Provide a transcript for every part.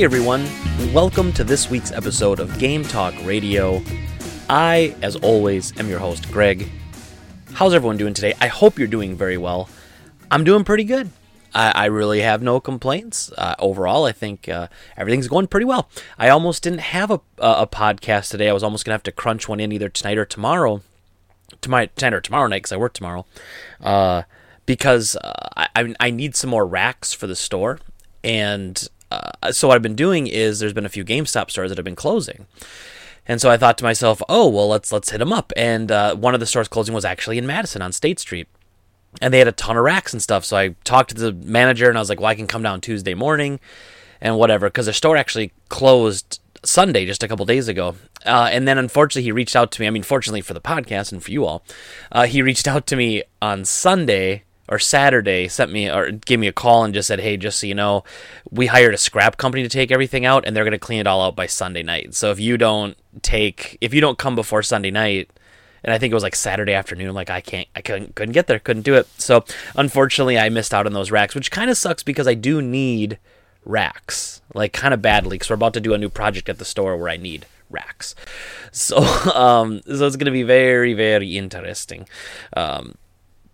Hey everyone, welcome to this week's episode of Game Talk Radio. I, as always, am your host, Greg. How's everyone doing today? I hope you're doing very well. I'm doing pretty good. I, I really have no complaints. Uh, overall, I think uh, everything's going pretty well. I almost didn't have a, a, podcast today. I was almost going to have to crunch one in either tonight or tomorrow. Tonight, tonight or tomorrow night because I work tomorrow. Uh, because uh, I, I need some more racks for the store. And uh, so what I've been doing is there's been a few GameStop stores that have been closing. And so I thought to myself, oh well, let's let's hit them up. And uh, one of the stores closing was actually in Madison on State Street, and they had a ton of racks and stuff. So I talked to the manager, and I was like, well, I can come down Tuesday morning, and whatever, because the store actually closed Sunday just a couple days ago. Uh, and then unfortunately, he reached out to me. I mean, fortunately for the podcast and for you all, uh, he reached out to me on Sunday or Saturday sent me or gave me a call and just said, "Hey, just so you know, we hired a scrap company to take everything out, and they're going to clean it all out by Sunday night. So if you don't take, if you don't come before Sunday night." And I think it was like Saturday afternoon. Like, I can't, I couldn't, couldn't get there, couldn't do it. So unfortunately, I missed out on those racks, which kind of sucks because I do need racks, like kind of badly, because we're about to do a new project at the store where I need racks. So, um, so it's going to be very, very interesting. Um,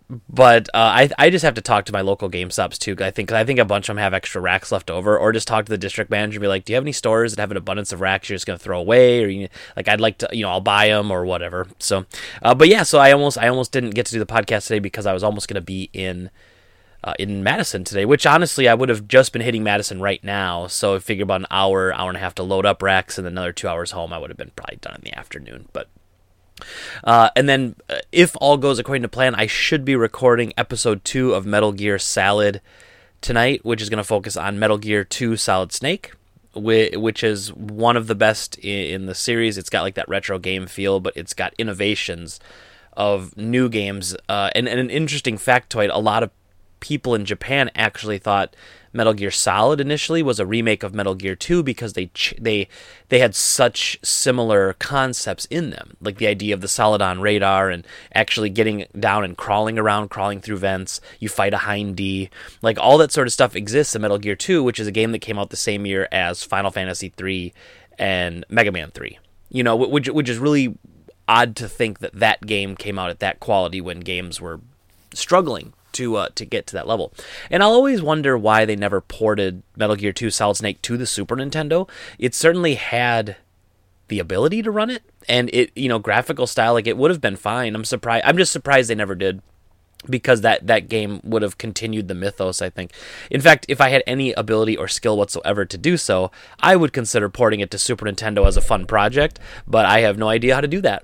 but uh, I I just have to talk to my local GameStops too. I think I think a bunch of them have extra racks left over, or just talk to the district manager and be like, "Do you have any stores that have an abundance of racks you're just gonna throw away, or you, like I'd like to, you know, I'll buy them or whatever." So, uh, but yeah, so I almost I almost didn't get to do the podcast today because I was almost gonna be in. Uh, in Madison today, which honestly I would have just been hitting Madison right now. So I figure about an hour, hour and a half to load up racks, and another two hours home. I would have been probably done in the afternoon. But uh, and then, uh, if all goes according to plan, I should be recording episode two of Metal Gear Salad tonight, which is going to focus on Metal Gear 2 Solid Snake, which is one of the best in the series. It's got like that retro game feel, but it's got innovations of new games. Uh, and, and an interesting factoid a lot of people in Japan actually thought Metal Gear Solid initially was a remake of Metal Gear 2 because they ch- they they had such similar concepts in them, like the idea of the solid on radar and actually getting down and crawling around, crawling through vents. You fight a hind D, like all that sort of stuff exists in Metal Gear 2, which is a game that came out the same year as Final Fantasy 3 and Mega Man 3. You know, which which is really odd to think that that game came out at that quality when games were struggling to uh, to get to that level. And I'll always wonder why they never ported Metal Gear 2 Solid Snake to the Super Nintendo. It certainly had the ability to run it and it you know graphical style like it would have been fine. I'm surprised I'm just surprised they never did because that that game would have continued the mythos I think. In fact, if I had any ability or skill whatsoever to do so, I would consider porting it to Super Nintendo as a fun project, but I have no idea how to do that.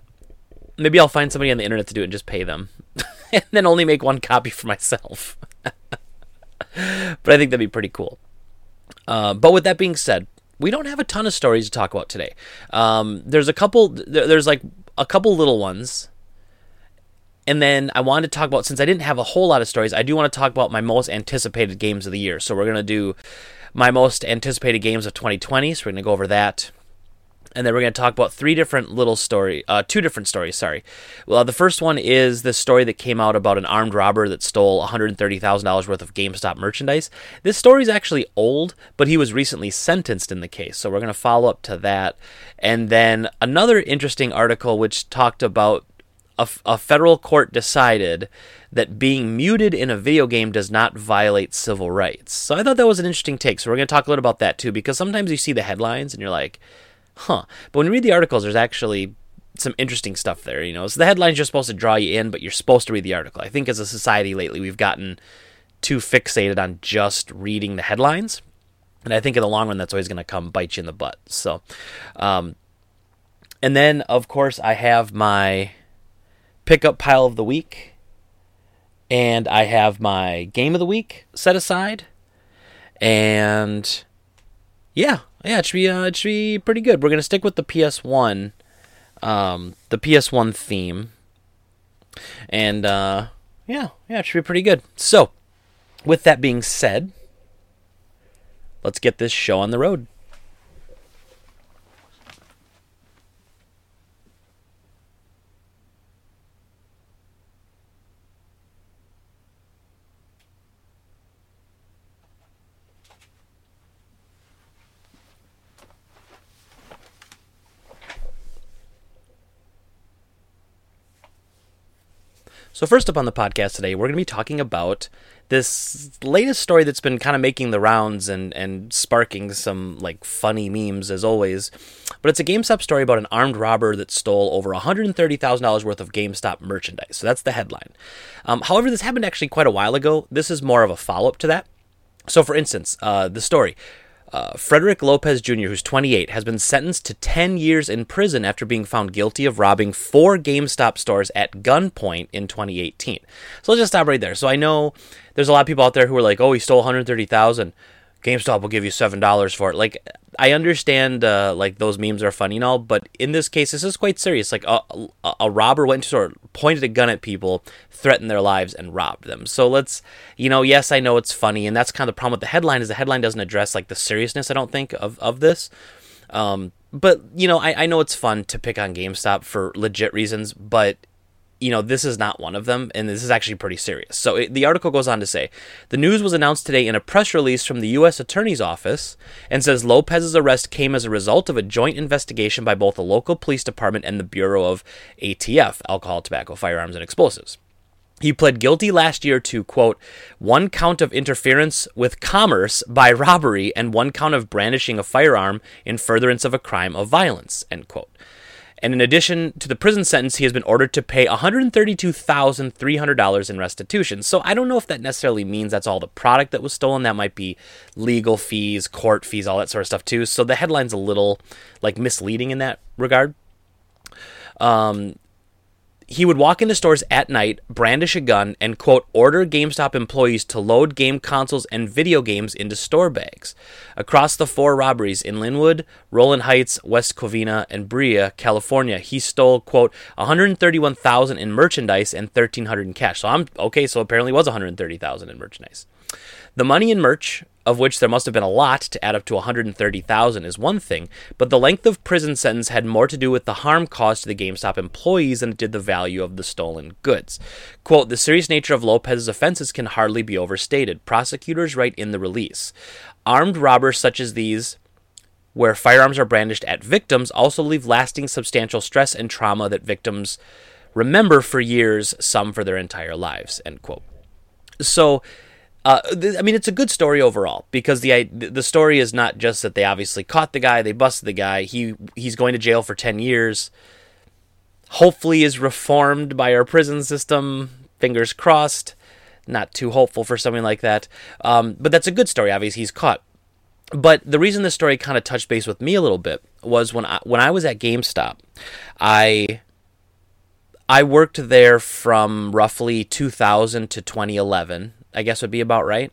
Maybe I'll find somebody on the internet to do it and just pay them. and then only make one copy for myself. but I think that'd be pretty cool. Uh, but with that being said, we don't have a ton of stories to talk about today. Um, there's a couple. There's like a couple little ones, and then I wanted to talk about since I didn't have a whole lot of stories. I do want to talk about my most anticipated games of the year. So we're gonna do my most anticipated games of 2020. So we're gonna go over that and then we're going to talk about three different little story, uh, two different stories. Sorry. Well, the first one is the story that came out about an armed robber that stole one hundred thirty thousand dollars worth of GameStop merchandise. This story is actually old, but he was recently sentenced in the case, so we're going to follow up to that. And then another interesting article which talked about a, a federal court decided that being muted in a video game does not violate civil rights. So I thought that was an interesting take. So we're going to talk a little about that too, because sometimes you see the headlines and you're like huh. But when you read the articles, there's actually some interesting stuff there. You know, so the headlines are supposed to draw you in, but you're supposed to read the article. I think as a society lately, we've gotten too fixated on just reading the headlines, and I think in the long run, that's always going to come bite you in the butt. So, um, and then of course, I have my pickup pile of the week, and I have my game of the week set aside, and yeah, yeah, it should be uh, it should be pretty good. We're gonna stick with the PS1, um, the PS1 theme, and uh, yeah, yeah, it should be pretty good. So, with that being said, let's get this show on the road. So, first up on the podcast today, we're going to be talking about this latest story that's been kind of making the rounds and, and sparking some like funny memes as always. But it's a GameStop story about an armed robber that stole over $130,000 worth of GameStop merchandise. So that's the headline. Um, however, this happened actually quite a while ago. This is more of a follow up to that. So, for instance, uh, the story uh, Frederick Lopez Jr., who's 28, has been sentenced to 10 years in prison after being found guilty of robbing four GameStop stores at gunpoint in 2018. So let's just stop right there. So I know there's a lot of people out there who are like, "Oh, he stole 130,000." GameStop will give you seven dollars for it. Like I understand, uh, like those memes are funny and all, but in this case, this is quite serious. Like a, a, a robber went to store, pointed a gun at people, threatened their lives, and robbed them. So let's, you know, yes, I know it's funny, and that's kind of the problem with the headline is the headline doesn't address like the seriousness. I don't think of of this. Um, but you know, I, I know it's fun to pick on GameStop for legit reasons, but you know, this is not one of them, and this is actually pretty serious. So it, the article goes on to say the news was announced today in a press release from the U.S. Attorney's Office and says Lopez's arrest came as a result of a joint investigation by both the local police department and the Bureau of ATF, Alcohol, Tobacco, Firearms, and Explosives. He pled guilty last year to, quote, one count of interference with commerce by robbery and one count of brandishing a firearm in furtherance of a crime of violence, end quote. And in addition to the prison sentence, he has been ordered to pay $132,300 in restitution. So I don't know if that necessarily means that's all the product that was stolen. That might be legal fees, court fees, all that sort of stuff too. So the headline's a little like misleading in that regard. Um, he would walk into stores at night, brandish a gun, and quote, order GameStop employees to load game consoles and video games into store bags. Across the four robberies in Lynwood, Rowland Heights, West Covina, and Brea, California, he stole, quote, 131,000 in merchandise and 1,300 in cash. So I'm okay, so apparently it was 130,000 in merchandise. The money in merch of which there must have been a lot to add up to 130,000 is one thing, but the length of prison sentence had more to do with the harm caused to the GameStop employees than it did the value of the stolen goods. Quote, the serious nature of Lopez's offenses can hardly be overstated. Prosecutors write in the release. Armed robbers such as these where firearms are brandished at victims also leave lasting substantial stress and trauma that victims remember for years, some for their entire lives, end quote. So uh, th- I mean, it's a good story overall because the the story is not just that they obviously caught the guy, they busted the guy. He he's going to jail for ten years. Hopefully, is reformed by our prison system. Fingers crossed. Not too hopeful for something like that. Um, but that's a good story. Obviously, he's caught. But the reason this story kind of touched base with me a little bit was when I when I was at GameStop, I I worked there from roughly 2000 to 2011 I guess would be about right.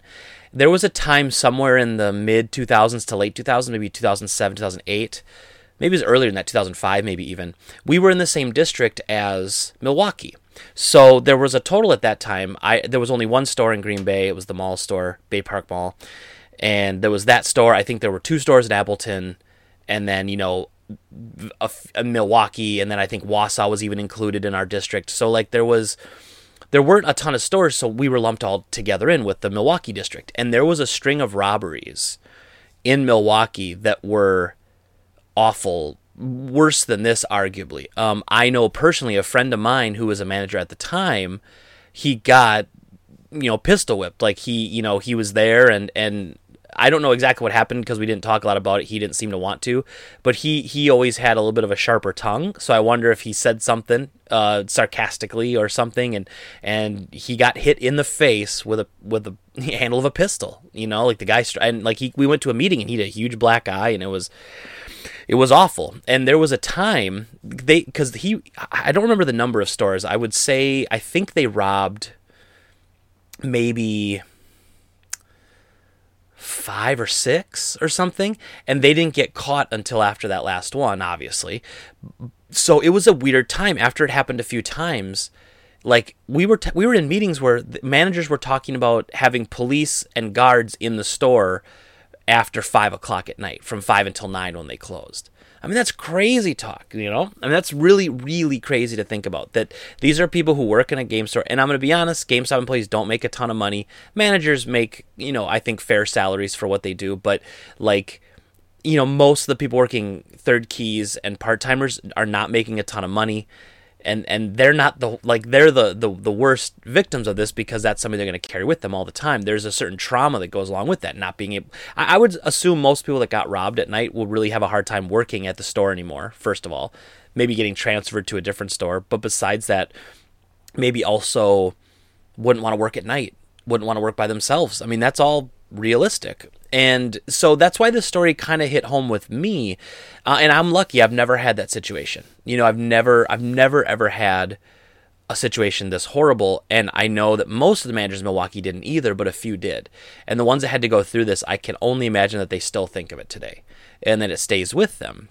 There was a time somewhere in the mid 2000s to late 2000s, maybe 2007, 2008, maybe it was earlier than that, 2005, maybe even. We were in the same district as Milwaukee. So there was a total at that time. I there was only one store in Green Bay. It was the mall store, Bay Park Mall, and there was that store. I think there were two stores in Appleton, and then you know a, a Milwaukee, and then I think Wausau was even included in our district. So like there was there weren't a ton of stores, so we were lumped all together in with the Milwaukee district. And there was a string of robberies in Milwaukee that were awful, worse than this, arguably. Um, I know personally a friend of mine who was a manager at the time, he got you know pistol whipped like he you know he was there and and I don't know exactly what happened because we didn't talk a lot about it. He didn't seem to want to, but he he always had a little bit of a sharper tongue. So I wonder if he said something uh, sarcastically or something, and and he got hit in the face with a with the handle of a pistol. You know, like the guy and like he we went to a meeting and he had a huge black eye, and it was it was awful. And there was a time they because he I don't remember the number of stores. I would say I think they robbed maybe five or six or something, and they didn't get caught until after that last one, obviously. So it was a weird time. After it happened a few times, like we were t- we were in meetings where managers were talking about having police and guards in the store after five o'clock at night, from five until nine when they closed. I mean, that's crazy talk, you know? I mean, that's really, really crazy to think about. That these are people who work in a game store. And I'm going to be honest, GameStop employees don't make a ton of money. Managers make, you know, I think fair salaries for what they do. But, like, you know, most of the people working third keys and part timers are not making a ton of money. and and they're not the like they're the the, the worst victims of this because that's something they're going to carry with them all the time. There's a certain trauma that goes along with that not being able I, I would assume most people that got robbed at night will really have a hard time working at the store anymore first of all. Maybe getting transferred to a different store. But besides that maybe also wouldn't want to work at night wouldn't want to work by themselves. I mean that's all realistic. And so that's why this story kind of hit home with me. Uh, and i'm lucky i've never had that situation. You know i've never i've never ever had a situation this horrible. And i know that most of the managers in milwaukee didn't either but a few did. And the ones that had to go through this i can only imagine that they still think of it today and that it stays with them.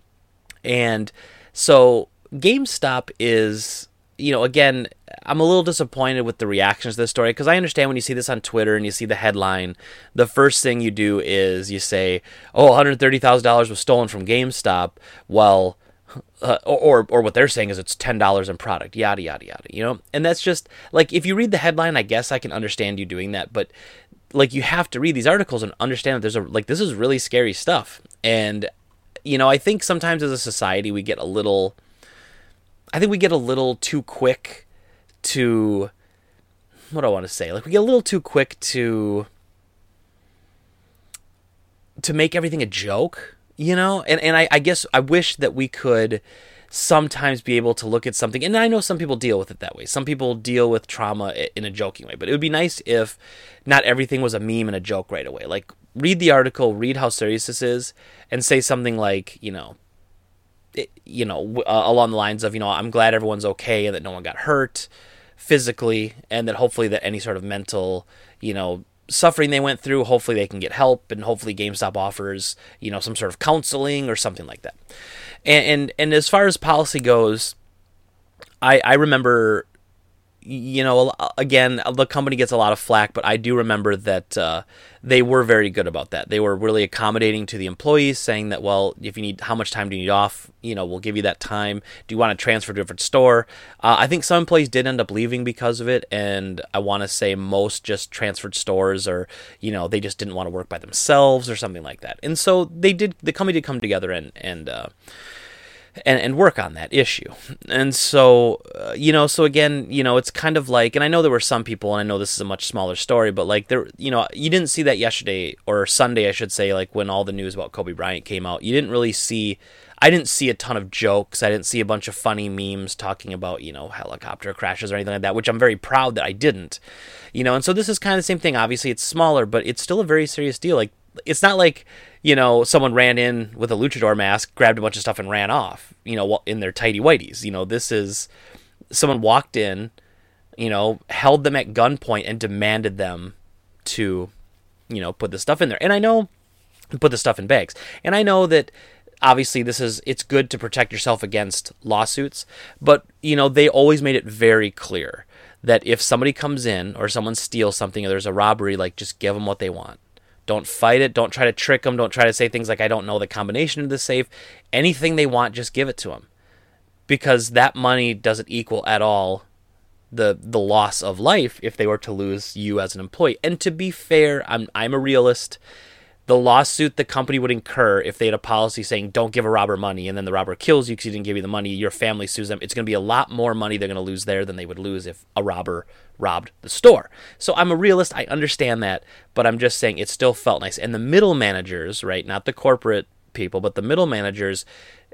And so gamestop is you know, again, I'm a little disappointed with the reactions to this story because I understand when you see this on Twitter and you see the headline, the first thing you do is you say, "Oh, $130,000 was stolen from GameStop." Well, uh, or or what they're saying is it's ten dollars in product, yada yada yada. You know, and that's just like if you read the headline, I guess I can understand you doing that, but like you have to read these articles and understand that there's a like this is really scary stuff, and you know, I think sometimes as a society we get a little I think we get a little too quick to what do I want to say? Like we get a little too quick to to make everything a joke, you know? And and I, I guess I wish that we could sometimes be able to look at something and I know some people deal with it that way. Some people deal with trauma in a joking way, but it would be nice if not everything was a meme and a joke right away. Like read the article, read how serious this is and say something like, you know, you know, uh, along the lines of, you know, I'm glad everyone's okay and that no one got hurt physically, and that hopefully that any sort of mental, you know, suffering they went through, hopefully they can get help, and hopefully GameStop offers, you know, some sort of counseling or something like that. And and, and as far as policy goes, I I remember you know, again, the company gets a lot of flack, but I do remember that uh, they were very good about that. They were really accommodating to the employees, saying that, well, if you need, how much time do you need off? You know, we'll give you that time. Do you want to transfer to a different store? Uh, I think some employees did end up leaving because of it, and I want to say most just transferred stores, or you know, they just didn't want to work by themselves or something like that. And so they did. The company did come together and and. Uh, and, and work on that issue. And so, uh, you know, so again, you know, it's kind of like, and I know there were some people, and I know this is a much smaller story, but like there, you know, you didn't see that yesterday or Sunday, I should say, like when all the news about Kobe Bryant came out. You didn't really see, I didn't see a ton of jokes. I didn't see a bunch of funny memes talking about, you know, helicopter crashes or anything like that, which I'm very proud that I didn't, you know, and so this is kind of the same thing. Obviously, it's smaller, but it's still a very serious deal. Like, it's not like you know someone ran in with a luchador mask, grabbed a bunch of stuff, and ran off. You know, in their tidy whities. You know, this is someone walked in, you know, held them at gunpoint and demanded them to, you know, put the stuff in there. And I know put the stuff in bags. And I know that obviously this is it's good to protect yourself against lawsuits, but you know, they always made it very clear that if somebody comes in or someone steals something or there's a robbery, like just give them what they want. Don't fight it. Don't try to trick them. Don't try to say things like, I don't know the combination of the safe. Anything they want, just give it to them. Because that money doesn't equal at all the the loss of life if they were to lose you as an employee. And to be fair, I'm I'm a realist. The lawsuit the company would incur if they had a policy saying don't give a robber money and then the robber kills you because he didn't give you the money, your family sues them. It's going to be a lot more money they're going to lose there than they would lose if a robber robbed the store. So I'm a realist. I understand that, but I'm just saying it still felt nice. And the middle managers, right, not the corporate people, but the middle managers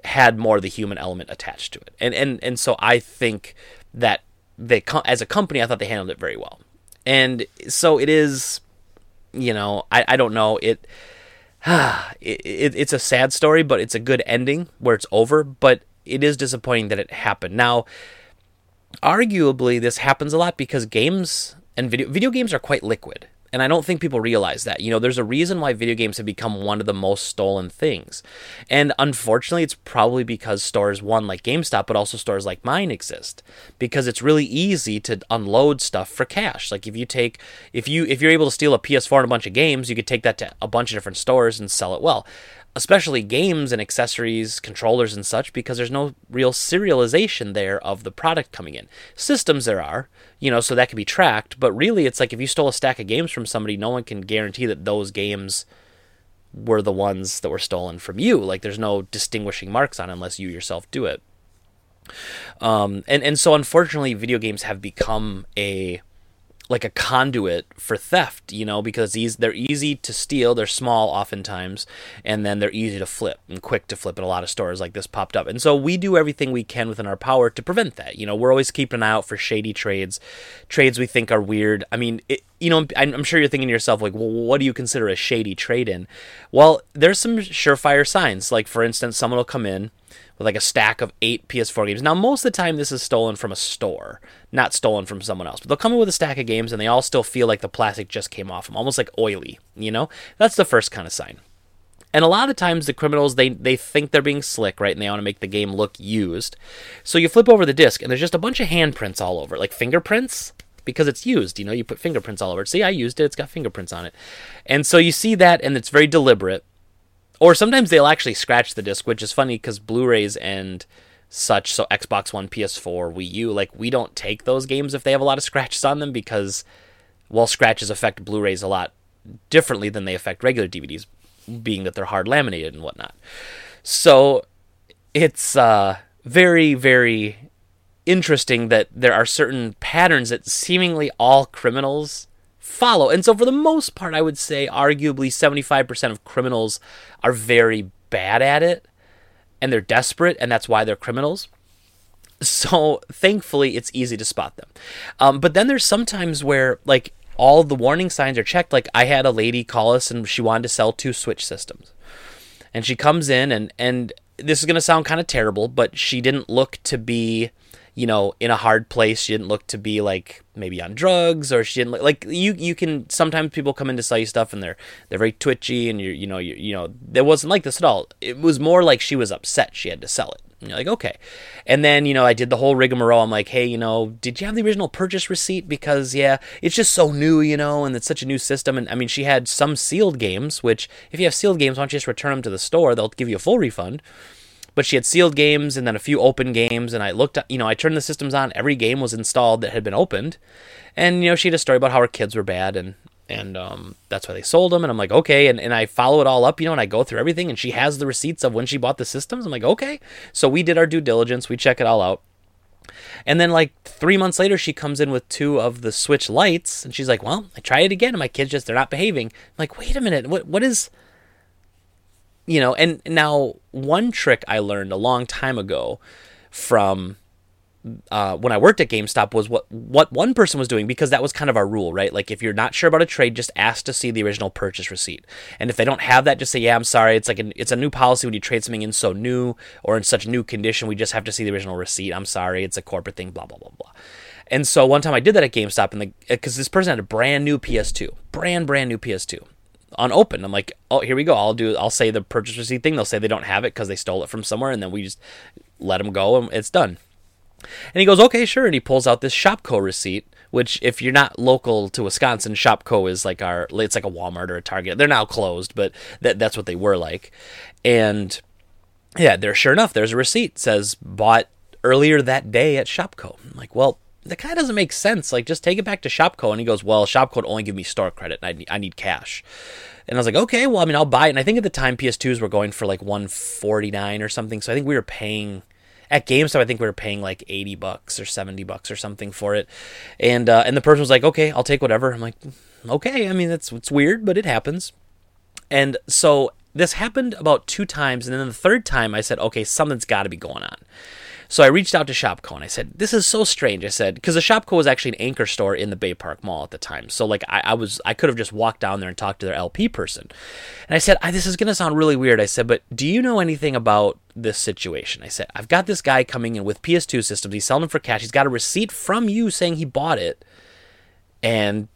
had more of the human element attached to it. And and and so I think that they as a company, I thought they handled it very well. And so it is, you know, I, I don't know it, it, it it's a sad story, but it's a good ending where it's over. But it is disappointing that it happened. Now, arguably this happens a lot because games and video video games are quite liquid. And I don't think people realize that. You know, there's a reason why video games have become one of the most stolen things. And unfortunately, it's probably because stores, one like GameStop, but also stores like mine exist. Because it's really easy to unload stuff for cash. Like if you take if you if you're able to steal a PS4 and a bunch of games, you could take that to a bunch of different stores and sell it well especially games and accessories, controllers and such, because there's no real serialization there of the product coming in. Systems there are, you know, so that can be tracked, but really it's like if you stole a stack of games from somebody, no one can guarantee that those games were the ones that were stolen from you. Like there's no distinguishing marks on unless you yourself do it. Um, and and so unfortunately, video games have become a like a conduit for theft, you know, because these they're easy to steal, they're small oftentimes, and then they're easy to flip and quick to flip in a lot of stores like this popped up. And so we do everything we can within our power to prevent that. You know, we're always keeping an eye out for shady trades, trades we think are weird. I mean, it, you know, I'm sure you're thinking to yourself like, well, what do you consider a shady trade in? Well, there's some surefire signs. Like for instance, someone will come in with like a stack of eight PS4 games. Now, most of the time, this is stolen from a store, not stolen from someone else. But they'll come in with a stack of games, and they all still feel like the plastic just came off them, almost like oily. You know, that's the first kind of sign. And a lot of times, the criminals they they think they're being slick, right? And they want to make the game look used. So you flip over the disc, and there's just a bunch of handprints all over, like fingerprints. Because it's used, you know, you put fingerprints all over it. See, I used it; it's got fingerprints on it, and so you see that, and it's very deliberate or sometimes they'll actually scratch the disc, which is funny because Blu-rays and such, so Xbox One, PS4, Wii U, like we don't take those games if they have a lot of scratches on them because, well, scratches affect Blu-rays a lot differently than they affect regular DVDs, being that they're hard laminated and whatnot. So it's uh, very, very interesting that there are certain patterns that seemingly all criminals follow. And so, for the most part, I would say arguably 75% of criminals are very bad at it and they're desperate, and that's why they're criminals. So, thankfully, it's easy to spot them. Um, but then there's sometimes where, like, all the warning signs are checked. Like, I had a lady call us and she wanted to sell two Switch systems. And she comes in, and, and this is going to sound kind of terrible, but she didn't look to be you know, in a hard place. She didn't look to be like maybe on drugs or she didn't look like you you can sometimes people come in to sell you stuff and they're they're very twitchy and you you know you you know it wasn't like this at all. It was more like she was upset she had to sell it. And you're like, okay. And then, you know, I did the whole rigmarole. I'm like, hey, you know, did you have the original purchase receipt? Because, yeah, it's just so new, you know, and it's such a new system. And I mean, she had some sealed games, which if you have sealed games, why don't you just return them to the store? They'll give you a full refund but she had sealed games and then a few open games and i looked you know i turned the systems on. Every game was installed that had been opened. And you know she had a story about how her kids were bad and and um, that's why they sold them and i'm like okay. And, and i follow it all up you know and i go through everything and she has the receipts of when she bought the systems. I'm like okay. So we did our due diligence. We check it all out. And then like three months later she comes in with two of the switch lights and she's like well i tried it again and my kids just they're not behaving. I'm like wait a minute. What what is you know, and now one trick I learned a long time ago from uh, when I worked at GameStop was what what one person was doing because that was kind of our rule, right? Like if you're not sure about a trade, just ask to see the original purchase receipt, and if they don't have that, just say, "Yeah, I'm sorry. It's like an, it's a new policy when you trade something in so new or in such new condition. We just have to see the original receipt. I'm sorry, it's a corporate thing." Blah blah blah blah. And so one time I did that at GameStop, and because this person had a brand new PS2, brand brand new PS2, unopened. I'm like, oh, here we go. I'll do. I'll say the purchase receipt thing. They'll say they don't have it because they stole it from somewhere, and then we just let them go, and it's done. And he goes, okay, sure. And he pulls out this Shopko receipt, which if you're not local to Wisconsin, Shopko is like our, it's like a Walmart or a Target. They're now closed, but that, that's what they were like. And yeah, there, sure enough, there's a receipt says bought earlier that day at Shopko. I'm like, well, that kind of doesn't make sense. Like, just take it back to Shopko. And he goes, well, Shopko would only give me store credit, and I need, I need cash. And I was like, okay, well, I mean, I'll buy it. And I think at the time PS2s were going for like 149 or something. So I think we were paying at GameStop. I think we were paying like 80 bucks or 70 bucks or something for it. And uh, and the person was like, okay, I'll take whatever. I'm like, okay. I mean, that's it's weird, but it happens. And so this happened about two times, and then the third time I said, okay, something's got to be going on. So I reached out to Shopko and I said, "This is so strange." I said because the Shopko was actually an anchor store in the Bay Park Mall at the time. So like I, I was I could have just walked down there and talked to their LP person. And I said, I, "This is gonna sound really weird." I said, "But do you know anything about this situation?" I said, "I've got this guy coming in with PS2 systems. He's selling them for cash. He's got a receipt from you saying he bought it, and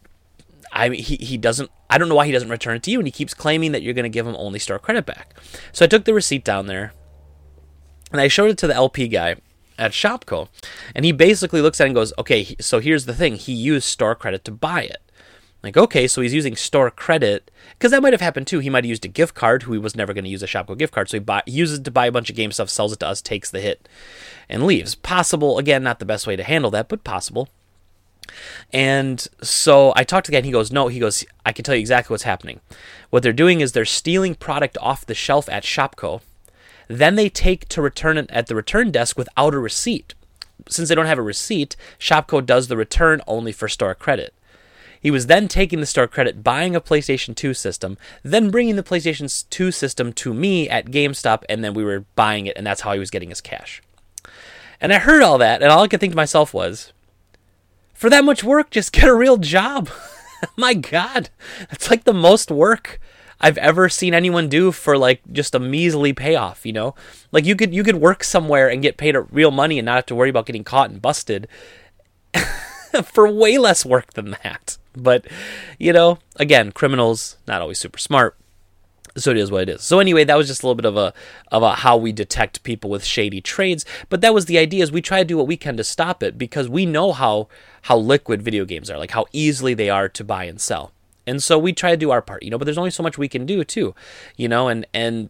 I he he doesn't." I don't know why he doesn't return it to you, and he keeps claiming that you're going to give him only store credit back. So I took the receipt down there, and I showed it to the LP guy at Shopko, and he basically looks at it and goes, "Okay, so here's the thing: he used store credit to buy it." Like, okay, so he's using store credit because that might have happened too. He might have used a gift card. Who he was never going to use a Shopko gift card, so he, buy, uses it to buy a bunch of game stuff, sells it to us, takes the hit, and leaves. Possible. Again, not the best way to handle that, but possible. And so I talked to the guy and he goes, No, he goes, I can tell you exactly what's happening. What they're doing is they're stealing product off the shelf at Shopko then they take to return it at the return desk without a receipt. since they don't have a receipt, Shopko does the return only for store credit. He was then taking the store credit, buying a PlayStation 2 system, then bringing the PlayStation 2 system to me at GameStop, and then we were buying it, and that's how he was getting his cash. And I heard all that, and all I could think to myself was, for that much work, just get a real job. My God, that's like the most work I've ever seen anyone do for like just a measly payoff, you know? Like you could you could work somewhere and get paid real money and not have to worry about getting caught and busted for way less work than that. But, you know, again, criminals not always super smart. So it is what it is. So anyway, that was just a little bit of a of a how we detect people with shady trades. But that was the idea is we try to do what we can to stop it because we know how how liquid video games are, like how easily they are to buy and sell. And so we try to do our part, you know, but there's only so much we can do too, you know, and and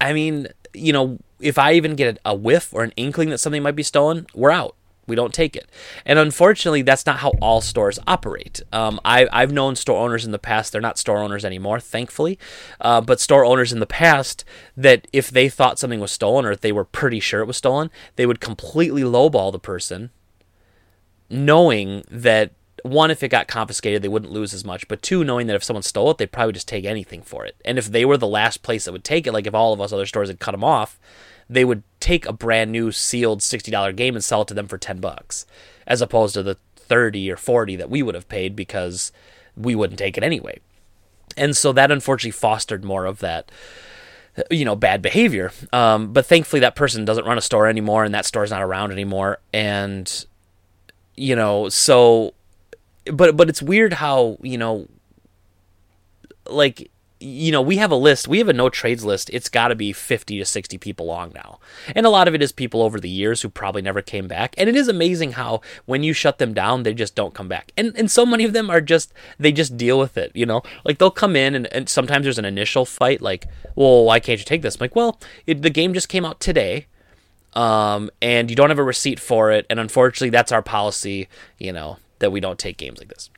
I mean, you know, if I even get a whiff or an inkling that something might be stolen, we're out. We don't take it. And unfortunately, that's not how all stores operate. Um, I, I've known store owners in the past, they're not store owners anymore, thankfully, uh, but store owners in the past that if they thought something was stolen or if they were pretty sure it was stolen, they would completely lowball the person, knowing that one, if it got confiscated, they wouldn't lose as much. But two, knowing that if someone stole it, they'd probably just take anything for it. And if they were the last place that would take it, like if all of us other stores had cut them off, they would take a brand new sealed $60 game and sell it to them for 10 bucks, as opposed to the 30 or 40 that we would have paid because we wouldn't take it anyway. And so that unfortunately fostered more of that you know bad behavior um, but thankfully that person doesn't run a store anymore and that store's not around anymore and you know so but but it's weird how you know like you know we have a list. We have a no trades list. It's got to be 50 to 60 people long now. And a lot of it is people over the years who probably never came back. And it is amazing how when you shut them down they just don't come back. And and so many of them are just they just deal with it you know? Like they'll come in and, and sometimes there's an initial fight like well why can't you take this? I'm like well it, the game just came out today um, and you don't have a receipt for it. And unfortunately that's our policy you know that we don't take games like this.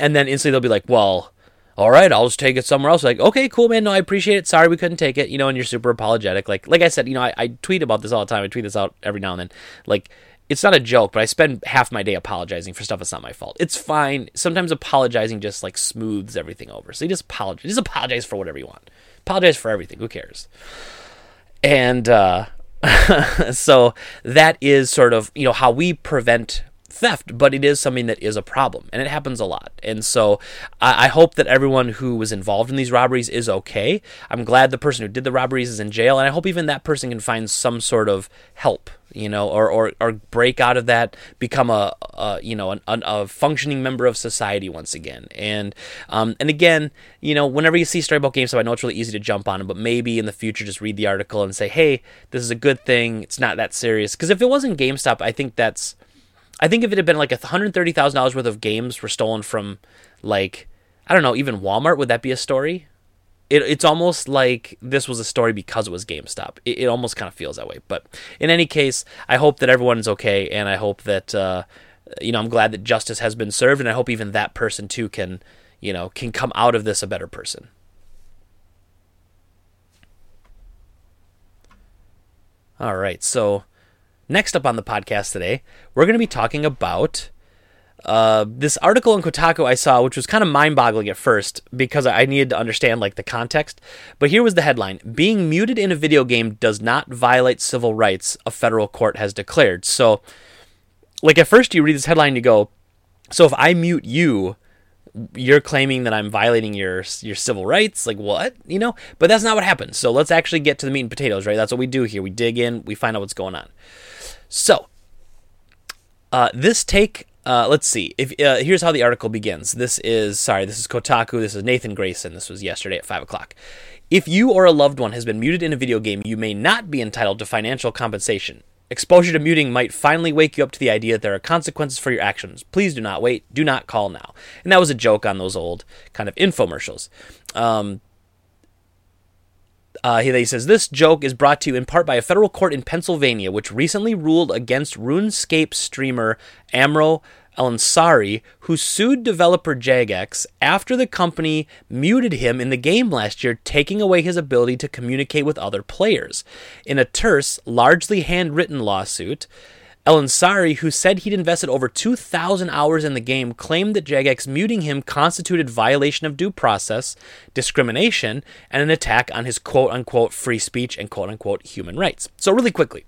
And then instantly they'll be like, well, all right, I'll just take it somewhere else. Like, okay, cool, man. No, I appreciate it. Sorry we couldn't take it. You know, and you're super apologetic. Like, like I said, you know, I, I tweet about this all the time. I tweet this out every now and then. Like, it's not a joke, but I spend half my day apologizing for stuff that's not my fault. It's fine. Sometimes apologizing just like smooths everything over. So you just apologize. Just apologize for whatever you want. Apologize for everything. Who cares? And uh, so that is sort of you know how we prevent theft, but it is something that is a problem, and it happens a lot. And so I, I, hope that everyone who was involved in these robberies is okay. I'm glad the person who did the robberies is in jail, and I hope even that person can find some sort of help, you know, or or, or break out of that, become a, a you know an, a functioning member of society once again. And um, and again, you know, whenever you see story about GameStop, I know it's really easy to jump on but maybe in the future just read the article and say, hey, this is a good thing. It's not that serious. Because if it wasn't GameStop, I think that's I think if it had been like a hundred thirty thousand dollars worth of games were stolen from, like, I don't know, even Walmart, would that be a story? It, it's almost like this was a story because it was GameStop. It, it almost kind of feels that way. But in any case, I hope that everyone's okay, and I hope that uh, you know I'm glad that justice has been served, and I hope even that person too can you know can come out of this a better person. All right, so Next up on the podcast today, we're going to be talking about uh, this article in Kotaku I saw, which was kind of mind-boggling at first because I needed to understand like the context. But here was the headline: "Being muted in a video game does not violate civil rights," a federal court has declared. So, like at first, you read this headline, and you go, "So if I mute you." You're claiming that I'm violating your your civil rights, like what? You know, but that's not what happens. So let's actually get to the meat and potatoes, right? That's what we do here. We dig in, we find out what's going on. So, uh, this take, uh, let's see. If uh, here's how the article begins. This is sorry. This is Kotaku. This is Nathan Grayson. This was yesterday at five o'clock. If you or a loved one has been muted in a video game, you may not be entitled to financial compensation. Exposure to muting might finally wake you up to the idea that there are consequences for your actions. Please do not wait. Do not call now. And that was a joke on those old kind of infomercials. Um, uh, he, says this joke is brought to you in part by a federal court in Pennsylvania, which recently ruled against RuneScape streamer Amro Elansari, who sued developer Jagex after the company muted him in the game last year, taking away his ability to communicate with other players. In a terse, largely handwritten lawsuit, Elansari, who said he'd invested over 2,000 hours in the game, claimed that Jagex muting him constituted violation of due process, discrimination, and an attack on his quote unquote free speech and quote unquote human rights. So, really quickly,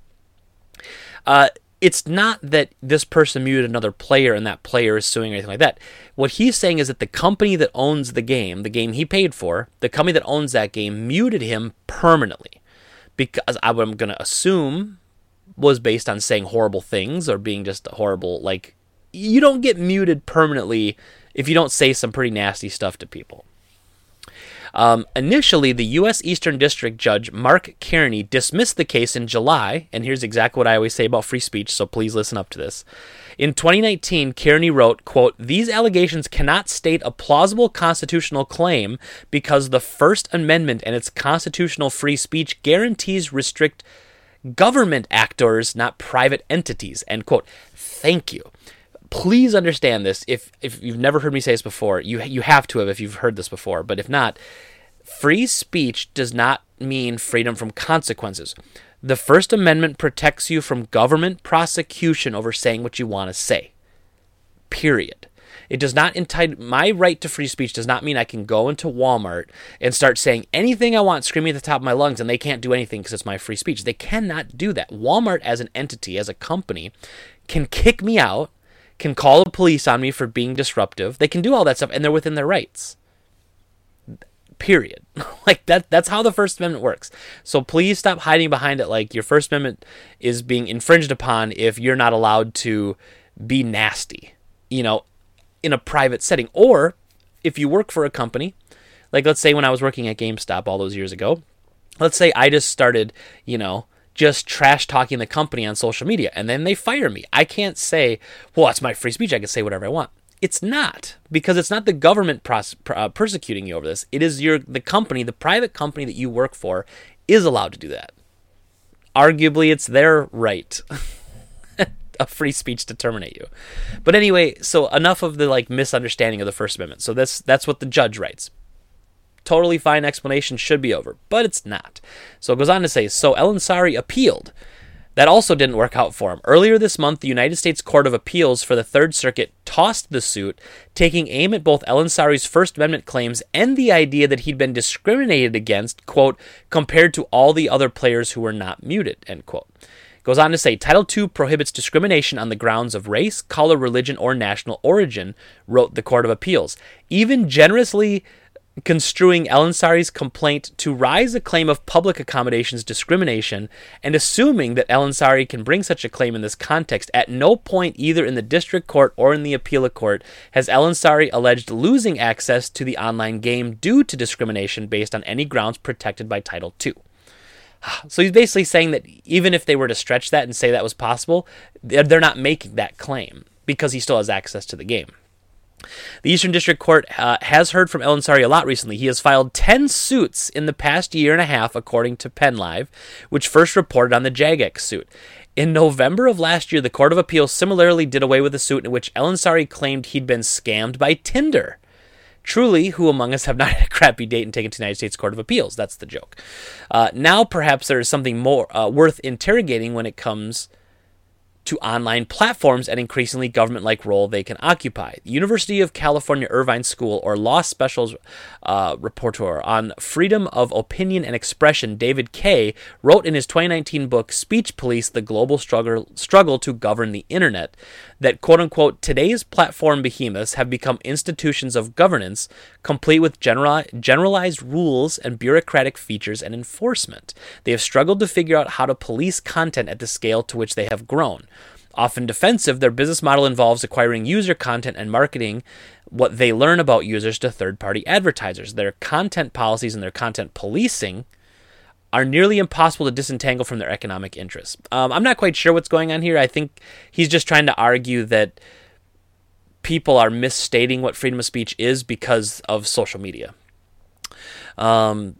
uh, it's not that this person muted another player and that player is suing or anything like that. What he's saying is that the company that owns the game, the game he paid for, the company that owns that game muted him permanently. Because I'm going to assume was based on saying horrible things or being just horrible. Like, you don't get muted permanently if you don't say some pretty nasty stuff to people. Um, initially, the U.S. Eastern District Judge Mark Kearney dismissed the case in July, and here's exactly what I always say about free speech, so please listen up to this. In 2019, Kearney wrote, quote, These allegations cannot state a plausible constitutional claim because the First Amendment and its constitutional free speech guarantees restrict government actors, not private entities. End quote. Thank you. Please understand this. If if you've never heard me say this before, you you have to have if you've heard this before. But if not, free speech does not mean freedom from consequences. The First Amendment protects you from government prosecution over saying what you want to say. Period. It does not entitle my right to free speech does not mean I can go into Walmart and start saying anything I want, screaming at the top of my lungs, and they can't do anything because it's my free speech. They cannot do that. Walmart, as an entity, as a company, can kick me out, can call the police on me for being disruptive. They can do all that stuff, and they're within their rights. Period. like that. That's how the First Amendment works. So please stop hiding behind it. Like your First Amendment is being infringed upon if you're not allowed to be nasty. You know, in a private setting. Or if you work for a company, like let's say when I was working at GameStop all those years ago, let's say I just started, you know, just trash talking the company on social media and then they fire me. I can't say, well, it's my free speech. I can say whatever I want. It's not because it's not the government pros- uh, persecuting you over this. It is your the company, the private company that you work for, is allowed to do that. Arguably, it's their right. a free speech to terminate you. But anyway, so enough of the like misunderstanding of the First Amendment. So that's that's what the judge writes. Totally fine explanation should be over, but it's not. So it goes on to say, so Elansari appealed. That also didn't work out for him. Earlier this month, the United States Court of Appeals for the Third Circuit tossed the suit, taking aim at both Elansari's First Amendment claims and the idea that he'd been discriminated against, quote, compared to all the other players who were not muted, end quote. Goes on to say Title II prohibits discrimination on the grounds of race, color, religion, or national origin, wrote the Court of Appeals. Even generously construing Elansari's complaint to rise a claim of public accommodations discrimination and assuming that Elansari can bring such a claim in this context, at no point either in the district court or in the appeal court has Elansari alleged losing access to the online game due to discrimination based on any grounds protected by Title II. So he's basically saying that even if they were to stretch that and say that was possible, they're not making that claim because he still has access to the game. The Eastern District Court uh, has heard from Elansari a lot recently. He has filed 10 suits in the past year and a half, according to PennLive, which first reported on the Jagex suit. In November of last year, the Court of Appeals similarly did away with a suit in which Elansari claimed he'd been scammed by Tinder. Truly, who among us have not had a crappy date and taken to the United States Court of Appeals? That's the joke. Uh, now, perhaps there is something more uh, worth interrogating when it comes to online platforms and increasingly government like role they can occupy. The University of California Irvine School or Law Specials uh, rapporteur on freedom of opinion and expression, David Kaye, wrote in his 2019 book, Speech Police The Global Struggle, Struggle to Govern the Internet, that quote unquote, today's platform behemoths have become institutions of governance, complete with general, generalized rules and bureaucratic features and enforcement. They have struggled to figure out how to police content at the scale to which they have grown. Often defensive, their business model involves acquiring user content and marketing what they learn about users to third party advertisers. Their content policies and their content policing are nearly impossible to disentangle from their economic interests. Um, I'm not quite sure what's going on here. I think he's just trying to argue that people are misstating what freedom of speech is because of social media. Um,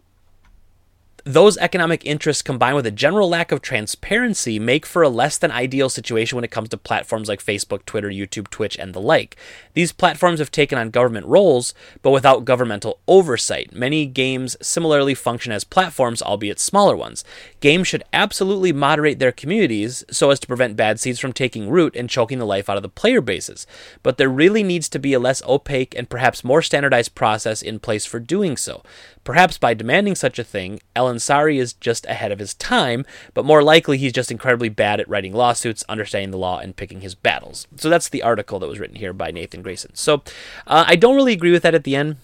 Those economic interests combined with a general lack of transparency make for a less than ideal situation when it comes to platforms like Facebook, Twitter, YouTube, Twitch, and the like. These platforms have taken on government roles, but without governmental oversight. Many games similarly function as platforms, albeit smaller ones. Games should absolutely moderate their communities so as to prevent bad seeds from taking root and choking the life out of the player bases. But there really needs to be a less opaque and perhaps more standardized process in place for doing so. Perhaps by demanding such a thing, Elansari is just ahead of his time, but more likely he's just incredibly bad at writing lawsuits, understanding the law, and picking his battles. So that's the article that was written here by Nathan Grayson. So uh, I don't really agree with that at the end.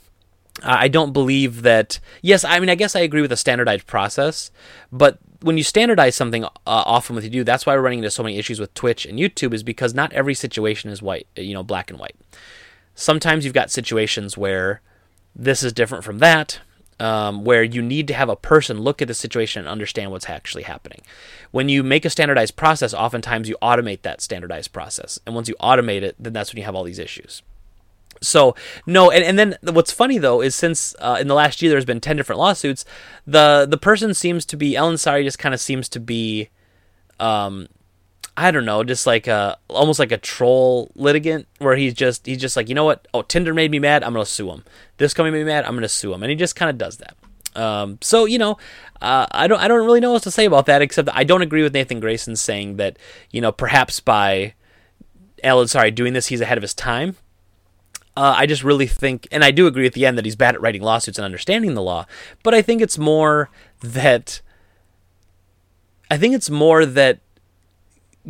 Uh, I don't believe that. Yes, I mean, I guess I agree with a standardized process, but when you standardize something uh, often with you do, that's why we're running into so many issues with Twitch and YouTube, is because not every situation is white, you know, black and white. Sometimes you've got situations where this is different from that um, where you need to have a person look at the situation and understand what's actually happening. When you make a standardized process, oftentimes you automate that standardized process. And once you automate it, then that's when you have all these issues. So no, and, and then what's funny though is since uh, in the last year there's been ten different lawsuits, the the person seems to be Elansari just kind of seems to be um, I don't know, just like a almost like a troll litigant where he's just he's just like, you know what? Oh, Tinder made me mad. I'm gonna sue him. This company made me mad. I'm gonna sue him, and he just kind of does that. Um, so you know, uh, I don't I don't really know what to say about that except I don't agree with Nathan Grayson saying that you know perhaps by Elansari doing this he's ahead of his time. Uh, I just really think, and I do agree at the end that he's bad at writing lawsuits and understanding the law, but I think it's more that I think it's more that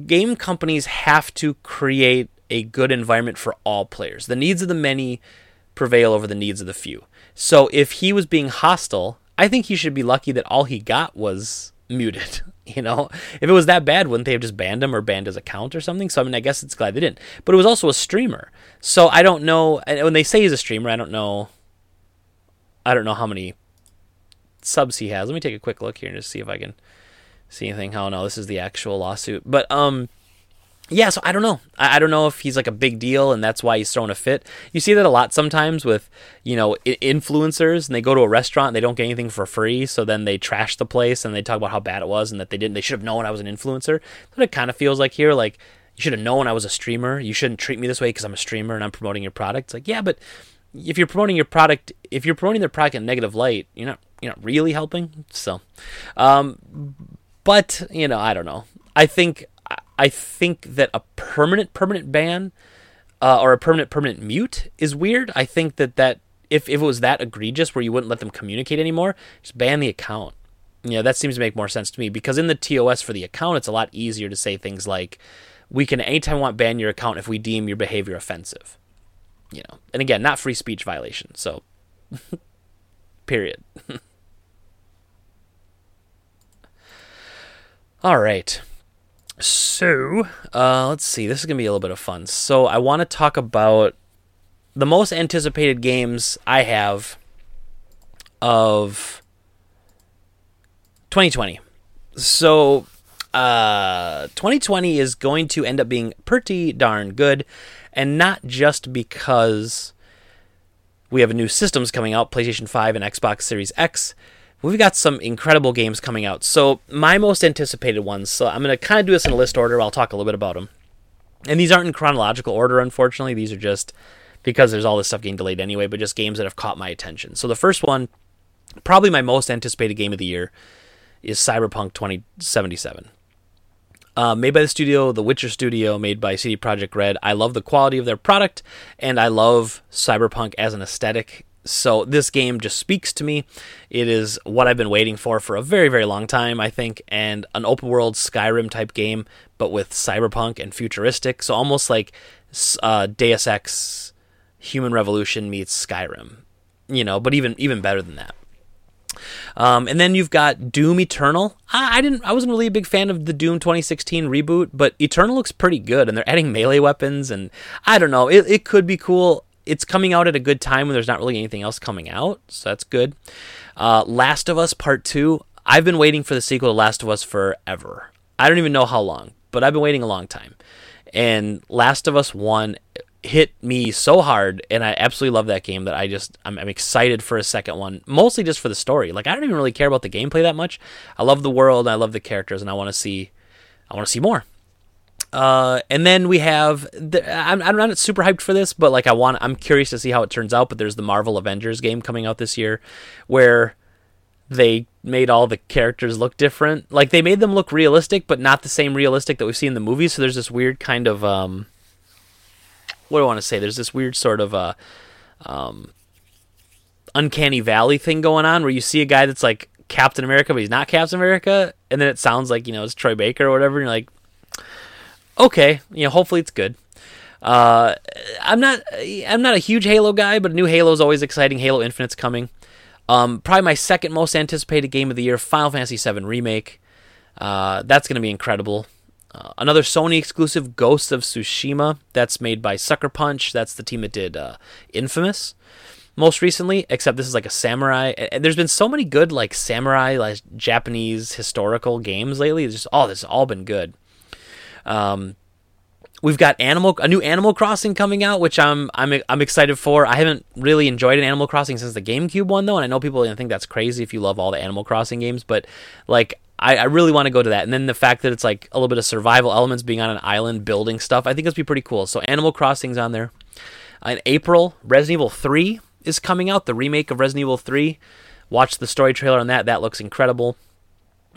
game companies have to create a good environment for all players. The needs of the many prevail over the needs of the few. So if he was being hostile, I think he should be lucky that all he got was muted. You know, if it was that bad, wouldn't they have just banned him or banned his account or something? So I mean, I guess it's glad they didn't. But it was also a streamer, so I don't know. And when they say he's a streamer, I don't know. I don't know how many subs he has. Let me take a quick look here and just see if I can see anything. Oh no, this is the actual lawsuit. But um, yeah. So I don't know. I, I don't know if he's like a big deal and that's why he's throwing a fit. You see that a lot sometimes with you know I- influencers and they go to a restaurant and they don't get anything for free, so then they trash the place and they talk about how bad it was and that they didn't. They should have known I was an influencer. But it kind of feels like here. Like you should have known I was a streamer. You shouldn't treat me this way because I'm a streamer and I'm promoting your product. It's like yeah, but if you're promoting your product, if you're promoting their product in negative light, you're not you're not really helping. So, um, but you know, I don't know. I think I think that a permanent permanent ban uh, or a permanent permanent mute is weird. I think that that if, if it was that egregious where you wouldn't let them communicate anymore, just ban the account. Yeah, that seems to make more sense to me because in the TOS for the account, it's a lot easier to say things like, "We can anytime want ban your account if we deem your behavior offensive." You know, and again, not free speech violation. So, period. All right. So, uh, let's see. This is going to be a little bit of fun. So, I want to talk about the most anticipated games I have of 2020. So, uh, 2020 is going to end up being pretty darn good, and not just because we have new systems coming out PlayStation 5 and Xbox Series X we've got some incredible games coming out. So, my most anticipated ones. So, I'm to kind of do this in a list order. I'll talk a little bit about them. And these aren't in chronological order, unfortunately. These are just because there's all this stuff getting delayed anyway, but just games that have caught my attention. So, the first one, probably my most anticipated game of the year, is Cyberpunk 2077. Uh, made by the studio, the Witcher studio, made by CD Projekt Red. I love the quality of their product, and I love Cyberpunk as an aesthetic. So this game just speaks to me. It is what I've been waiting for for a very, very long time, I think, and an open world Skyrim type game, but with cyberpunk and futuristic. So almost like uh, Deus Ex Human Revolution meets Skyrim, you know, but even even better than that. Um, and then you've got Doom Eternal. I, I, didn't, I wasn't really a big fan of the Doom 2016 reboot, but Eternal looks pretty good, and they're adding melee weapons, and I don't know, it, it could be cool it's coming out at a good time when there's not really anything else coming out, so that's good. Uh, Last of Us Part Two. I've been waiting for the sequel to Last of Us forever. I don't even know how long, but I've been waiting a long time. And Last of Us One hit me so hard, and I absolutely love that game that I just I'm, I'm, excited for a second one. Mostly just for the story. Like I don't even really care about the gameplay that much. I love the world, I love the characters, and I want to see I want to see more. Uh, and then we have the, I'm, I'm not super hyped for this, but like I want I'm curious to see how it turns out. But there's the Marvel Avengers game coming out this year, where they made all the characters look different. Like they made them look realistic, but not the same realistic that we see in the movies. So there's this weird kind of um, what do I want to say? There's this weird sort of uh, um, uncanny valley thing going on where you see a guy that's like Captain America, but he's not Captain America, and then it sounds like you know it's Troy Baker or whatever. And you're like, okay, you know, hopefully it's good. Uh, I'm not I'm not a huge Halo guy, but a new Halo is always exciting. Halo Infinite's coming. Um, probably my second most anticipated game of the year, Final Fantasy VII Remake. Uh, that's going to be incredible. Uh, another Sony exclusive, Ghosts of Tsushima. That's made by Sucker Punch. That's the team that did uh, Infamous most recently. Except this is like a samurai. And there's been so many good like samurai, like Japanese historical games lately. It's just oh, this has all been good. Um, We've got Animal a new Animal Crossing coming out, which I'm I'm I'm excited for. I haven't really enjoyed an Animal Crossing since the GameCube one though, and I know people think that's crazy if you love all the Animal Crossing games, but like I, I really want to go to that. And then the fact that it's like a little bit of survival elements, being on an island, building stuff, I think it's be pretty cool. So Animal Crossing's on there. In April, Resident Evil 3 is coming out, the remake of Resident Evil 3. Watch the story trailer on that. That looks incredible.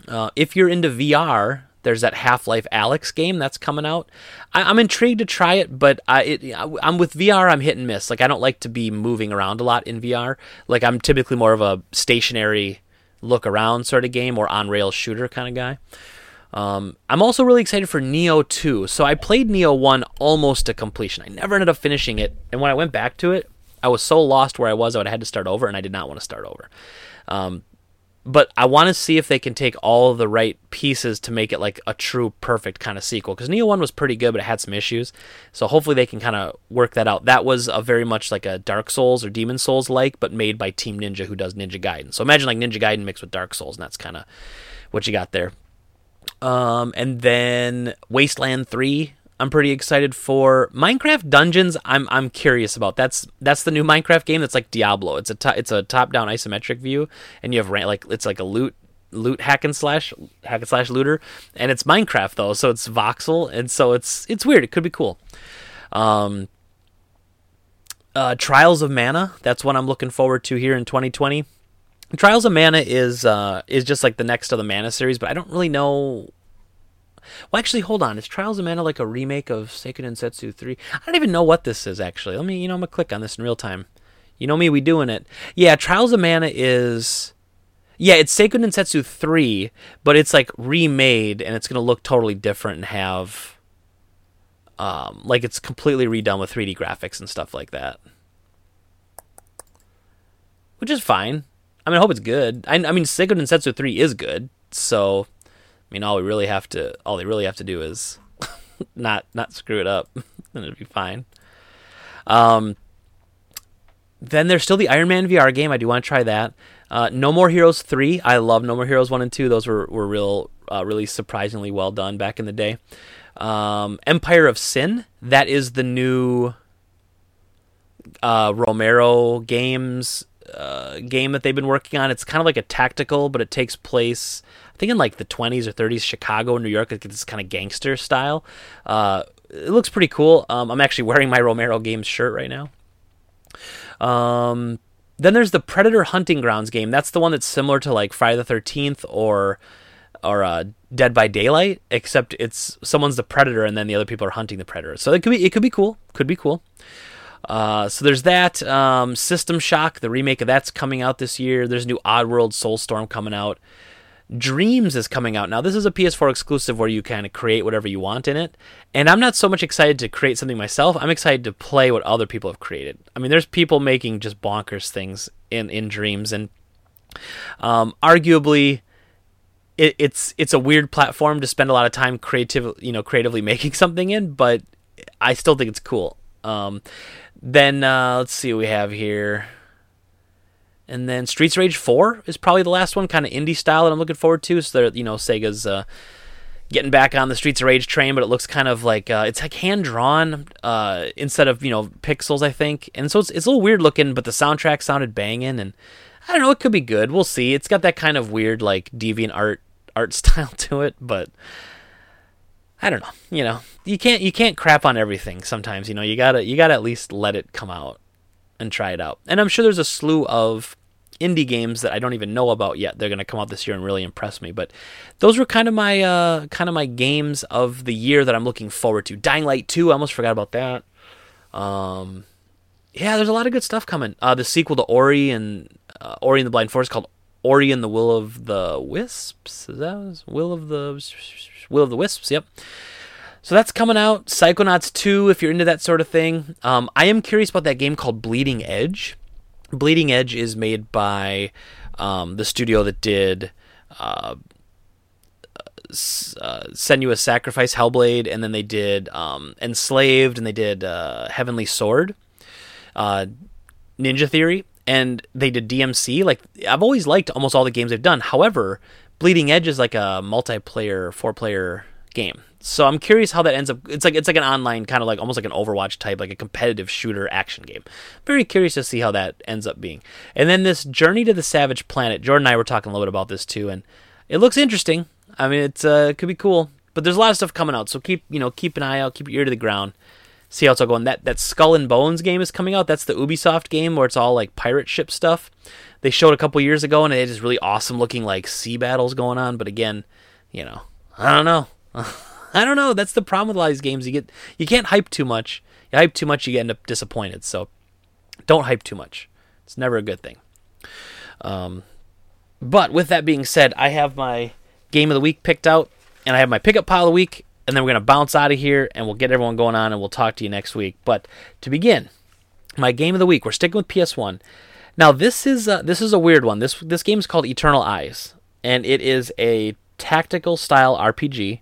Uh, if you're into VR, there's that Half Life Alyx game that's coming out. I, am intrigued to try it, but I, it, I'm with VR. I'm hit and miss. Like I don't like to be moving around a lot in VR. Like I'm typically more of a stationary look around sort of game or on rail shooter kind of guy. Um, I'm also really excited for Nioh 2. So I played Nioh 1 almost to completion. I never ended up finishing it, and when I went back to it, I was so lost where I was, I had to start over, and I did not want to start over. Um, but I want to see if they can take all the right pieces to make it like a true perfect kind of sequel. Because Nioh One was pretty good, but it had some issues. So hopefully they can kind of work that out. That was a very much like a Dark Souls or Demon Souls like, but made by Team Ninja, who does Ninja Gaiden. So imagine like Ninja Gaiden mixed with Dark Souls, and that's kind of what you got there. Um, and then Wasteland Three I'm pretty excited for Minecraft Dungeons. I'm I'm curious about. That's that's the new Minecraft game. That's like Diablo. It's a it's a top down isometric view, and you have like it's like a loot loot hack and slash hack and slash looter, and it's Minecraft though, so it's voxel, and so it's it's weird. It could be cool. Um, uh, Trials of Mana. That's what I'm looking forward to here in 2020. Trials of Mana is uh, is just like the next of the Mana series, but I don't really know well, actually, hold on. Is Trials of Mana like a remake of Seiken Densetsu 3? I don't even know what this is, actually. Let me, you know, I'm going to click on this in real time. You know me, we doing it. Yeah, Trials of Mana is... Yeah, it's Seiken Densetsu 3, but it's like remade, and it's going to look totally different and have... Um, like it's completely redone with 3D graphics and stuff like that. Which is fine. I mean, I hope it's good. I, I mean, Seiken Densetsu 3 is good, so I mean, all we really have to all they really have to do is not not screw it up, and it'll be fine. Um, then there's still the Iron Man VR game. I do want to try that. Uh, no More Heroes three. I love No More Heroes one and two. Those were were real, uh, really surprisingly well done back in the day. Um, Empire of Sin. That is the new uh, Romero Games uh, game that they've been working on. It's kind of like a tactical, but it takes place I think in like the 20s or 30s, Chicago, New York, like this kind of gangster style. Uh, it looks pretty cool. Um, I'm actually wearing my Romero Games shirt right now. Um, then there's the Predator Hunting Grounds game. That's the one that's similar to like Friday the 13th or or uh, Dead by Daylight, except it's someone's the predator and then the other people are hunting the predator. So it could be it could be cool. Could be cool. Uh, so there's that. Um, System Shock, the remake of that's coming out this year. There's a new Oddworld Soulstorm coming out. Dreams is coming out now. This is a PS4 exclusive where you of create whatever you want in it. And I'm not so much excited to create something myself. I'm excited to play what other people have created. I mean, there's people making just bonkers things in in Dreams, and um, arguably, it, it's it's a weird platform to spend a lot of time creative, you know, creatively making something in. But I still think it's cool. Um, then uh, let's see what we have here. And then Streets Rage 4 is probably the last one, kind of indie style that I'm looking forward to. So, you know, Sega's uh, getting back on the Streets of Rage train, but it looks kind of like uh, it's like hand drawn uh, instead of you know pixels, I think. And so it's it's a little weird looking, but the soundtrack sounded banging, and I don't know, it could be good. We'll see. It's got that kind of weird like deviant art art style to it, but I don't know. You know, you can't you can't crap on everything. Sometimes you know you gotta you gotta at least let it come out and try it out. And I'm sure there's a slew of indie games that I don't even know about yet. They're going to come out this year and really impress me. But those were kind of my uh, kind of my games of the year that I'm looking forward to. Dying Light 2, I almost forgot about that. Um, yeah, there's a lot of good stuff coming. Uh, the sequel to Ori and uh, Ori and the Blind Forest called Ori and the Will of the Wisps. Is that Will of the Will of the Wisps? Yep. So that's coming out. Psychonauts 2, if you're into that sort of thing. Um, I am curious about that game called Bleeding Edge. Bleeding Edge is made by um, the studio that did uh, uh, Senua's Sacrifice, Hellblade, and then they did um, Enslaved, and they did uh, Heavenly Sword, uh, Ninja Theory, and they did DMC. Like I've always liked almost all the games they've done. However, Bleeding Edge is like a multiplayer, four-player game. So I'm curious how that ends up. It's like it's like an online kind of like almost like an Overwatch type, like a competitive shooter action game. Very curious to see how that ends up being. And then this Journey to the Savage Planet. Jordan and I were talking a little bit about this too, and it looks interesting. I mean, it's uh, it could be cool, but there's a lot of stuff coming out. So keep you know keep an eye out, keep your ear to the ground, see how it's all going. That that Skull and Bones game is coming out. That's the Ubisoft game where it's all like pirate ship stuff. They showed a couple years ago, and it is really awesome looking like sea battles going on. But again, you know, I don't know. I don't know. That's the problem with a lot of these games. You get you can't hype too much. You hype too much, you end up disappointed. So don't hype too much. It's never a good thing. Um, but with that being said, I have my game of the week picked out, and I have my pickup pile of the week, and then we're gonna bounce out of here, and we'll get everyone going on, and we'll talk to you next week. But to begin, my game of the week, we're sticking with PS1. Now this is uh, this is a weird one. This this game is called Eternal Eyes, and it is a tactical style RPG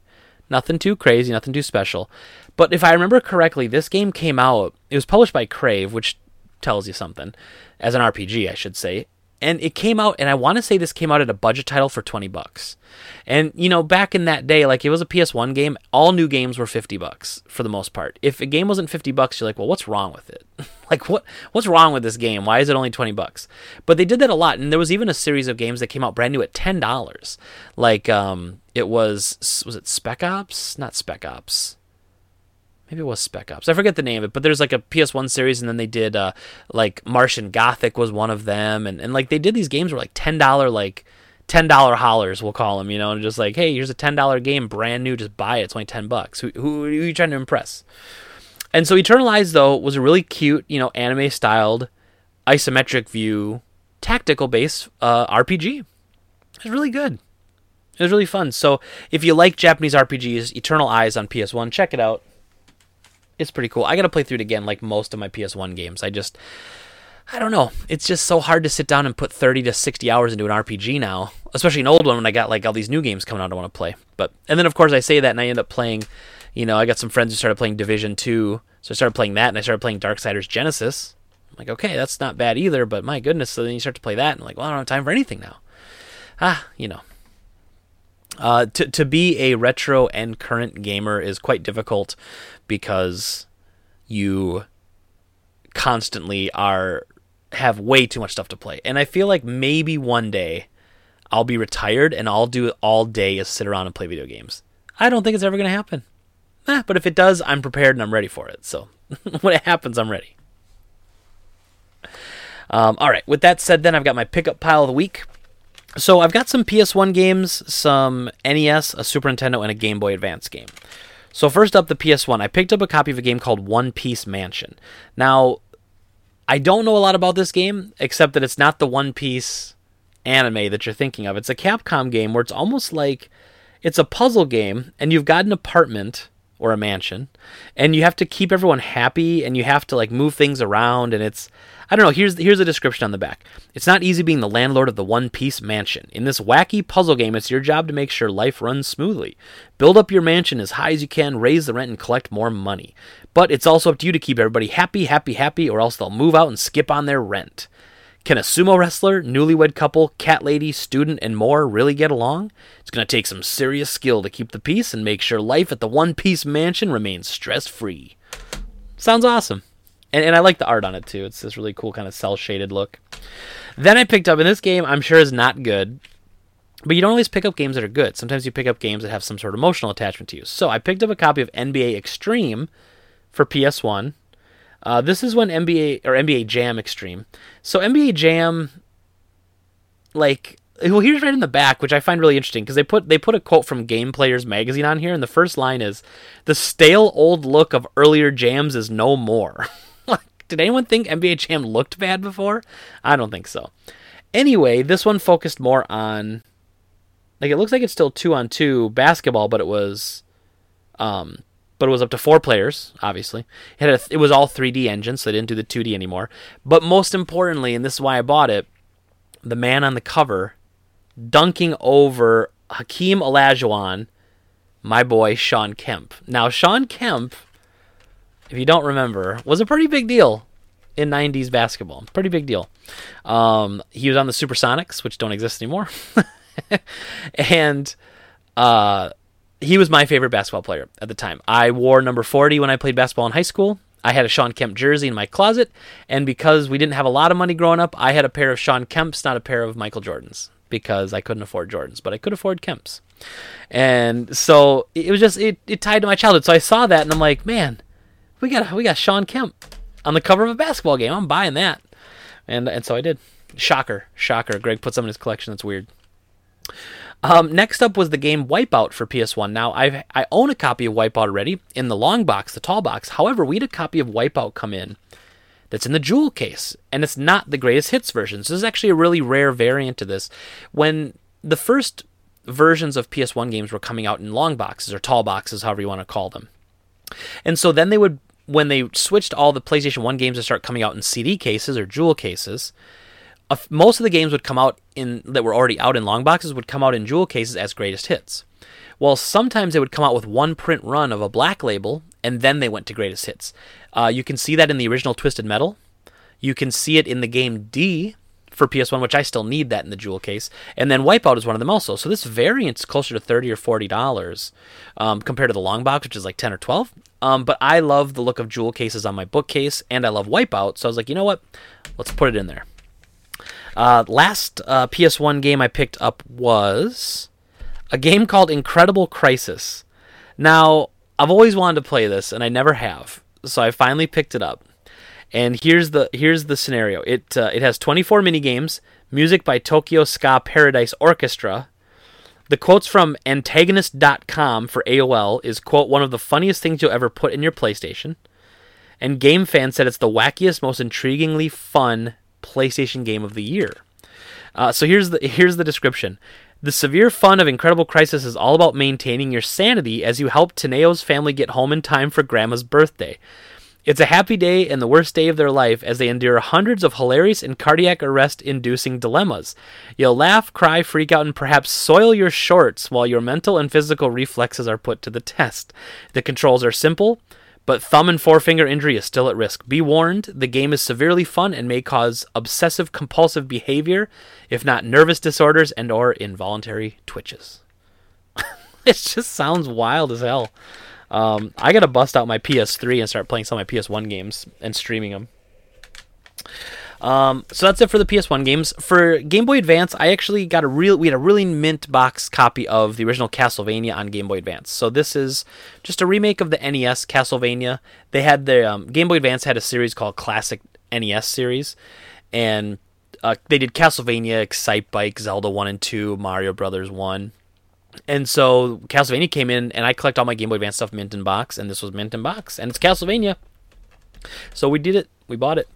Nothing too crazy, nothing too special. But if I remember correctly, this game came out, it was published by Crave, which tells you something, as an RPG, I should say. And it came out, and I want to say this came out at a budget title for 20 bucks. And, you know, back in that day, like it was a PS1 game, all new games were 50 bucks for the most part. If a game wasn't 50 bucks, you're like, well, what's wrong with it? like, what what's wrong with this game? Why is it only 20 bucks? But they did that a lot. And there was even a series of games that came out brand new at $10. Like, um, it was was it Spec Ops? Not Spec Ops. Maybe it was Spec Ops. I forget the name of it, but there's like a PS1 series, and then they did uh, like Martian Gothic was one of them, and, and like they did these games were like ten dollar like ten dollar hollers, we'll call them, you know, and just like hey, here's a ten dollar game, brand new, just buy it. It's only ten bucks. Who, who, who are you trying to impress? And so Eternal Eyes though was a really cute, you know, anime styled, isometric view, tactical based uh, RPG. It was really good. It was really fun. So if you like Japanese RPGs, Eternal Eyes on PS1, check it out. It's pretty cool. I got to play through it again like most of my PS1 games. I just I don't know. It's just so hard to sit down and put 30 to 60 hours into an RPG now, especially an old one when I got like all these new games coming out I want to play. But and then of course I say that and I end up playing, you know, I got some friends who started playing Division 2, so I started playing that and I started playing Darksiders Genesis. I'm like, okay, that's not bad either, but my goodness, so then you start to play that and I'm like, well, I don't have time for anything now. Ah, you know, uh, to to be a retro and current gamer is quite difficult because you constantly are have way too much stuff to play. And I feel like maybe one day I'll be retired and I'll do all day is sit around and play video games. I don't think it's ever going to happen. Eh, but if it does, I'm prepared and I'm ready for it. So when it happens, I'm ready. Um, all right. With that said, then I've got my pickup pile of the week. So I've got some PS1 games, some NES, a Super Nintendo, and a Game Boy Advance game. So first up, the PS1. I picked up a copy of a game called One Piece Mansion. Now, I don't know a lot about this game except that it's not the One Piece anime that you're thinking of. It's a Capcom game where it's almost like it's a puzzle game, and you've got an apartment or a mansion, and you have to keep everyone happy, and you have to like move things around, and it's I don't know. Here's here's a description on the back. It's not easy being the landlord of the One Piece mansion. In this wacky puzzle game, it's your job to make sure life runs smoothly. Build up your mansion as high as you can, raise the rent, and collect more money. But it's also up to you to keep everybody happy, happy, happy, or else they'll move out and skip on their rent. Can a sumo wrestler, newlywed couple, cat lady, student, and more really get along? It's going to take some serious skill to keep the peace and make sure life at the One Piece mansion remains stress free. Sounds awesome. And, and I like the art on it too. It's this really cool kind of cell shaded look. Then I picked up, in this game I'm sure is not good, but you don't always pick up games that are good. Sometimes you pick up games that have some sort of emotional attachment to you. So I picked up a copy of NBA Extreme for PS1 uh, this is when NBA or NBA Jam Extreme. So NBA Jam, like, well, here's right in the back, which I find really interesting because they put they put a quote from Game Players magazine on here, and the first line is, "The stale old look of earlier jams is no more." Did anyone think NBA Jam looked bad before? I don't think so. Anyway, this one focused more on, like, it looks like it's still two on two basketball, but it was um, but it was up to four players. Obviously, it, a, it was all 3D engines, so they didn't do the 2D anymore. But most importantly, and this is why I bought it, the man on the cover dunking over Hakeem Olajuwon, my boy Shawn Kemp. Now, Shawn Kemp, if you don't remember, was a pretty big deal in 90s basketball. Pretty big deal. Um, he was on the Supersonics, which don't exist anymore. and uh, he was my favorite basketball player at the time. I wore number 40 when I played basketball in high school. I had a Shawn Kemp jersey in my closet, and because we didn't have a lot of money growing up, I had a pair of Shawn Kemps, not a pair of Michael Jordans, because I couldn't afford Jordans, but I could afford Kemps. And so it was just it, it tied to my childhood. So I saw that and I'm like, man, we got we got Shawn Kemp on the cover of a basketball game. I'm buying that. And and so I did. Shocker, shocker. Greg put some in his collection. That's weird. Um, next up was the game Wipeout for PS1. Now, I I own a copy of Wipeout already in the long box, the tall box. However, we had a copy of Wipeout come in that's in the jewel case, and it's not the greatest hits version. So this is actually a really rare variant to this. When the first versions of PS1 games were coming out in long boxes or tall boxes, however you want to call them, and so then they would when they switched all the PlayStation 1 games to start coming out in CD cases or jewel cases most of the games would come out in that were already out in long boxes would come out in jewel cases as greatest hits. Well, sometimes they would come out with one print run of a black label, and then they went to greatest hits. Uh, you can see that in the original Twisted Metal. You can see it in the game D for PS1, which I still need that in the jewel case. And then Wipeout is one of them also. So this variant is closer to thirty or forty dollars um, compared to the long box, which is like ten or twelve. Um, but I love the look of jewel cases on my bookcase, and I love Wipeout. So I was like, you know what? Let's put it in there. Uh, last uh, PS1 game I picked up was a game called Incredible Crisis. Now, I've always wanted to play this, and I never have, so I finally picked it up. And here's the here's the scenario. It uh, it has 24 mini games, music by Tokyo Ska Paradise Orchestra. The quotes from antagonist.com for AOL is quote one of the funniest things you'll ever put in your PlayStation. And Game Fan said it's the wackiest, most intriguingly fun PlayStation Game of the Year. Uh, so here's the here's the description. The severe fun of Incredible Crisis is all about maintaining your sanity as you help Taneo's family get home in time for Grandma's birthday. It's a happy day and the worst day of their life as they endure hundreds of hilarious and cardiac arrest inducing dilemmas. You'll laugh, cry, freak out, and perhaps soil your shorts while your mental and physical reflexes are put to the test. The controls are simple, but thumb and forefinger injury is still at risk. Be warned, the game is severely fun and may cause obsessive compulsive behavior, if not nervous disorders and or involuntary twitches. it just sounds wild as hell. Um, I gotta bust out my PS3 and start playing some of my PS1 games and streaming them. Um, so that's it for the PS1 games. For Game Boy Advance, I actually got a real we had a really mint box copy of the original Castlevania on Game Boy Advance. So this is just a remake of the NES Castlevania. They had the um, Game Boy Advance had a series called Classic NES series, and uh, they did Castlevania, Excitebike, Zelda One and Two, Mario Brothers One. And so Castlevania came in, and I collect all my Game Boy Advance stuff mint in box, and this was mint in box, and it's Castlevania. So we did it. We bought it.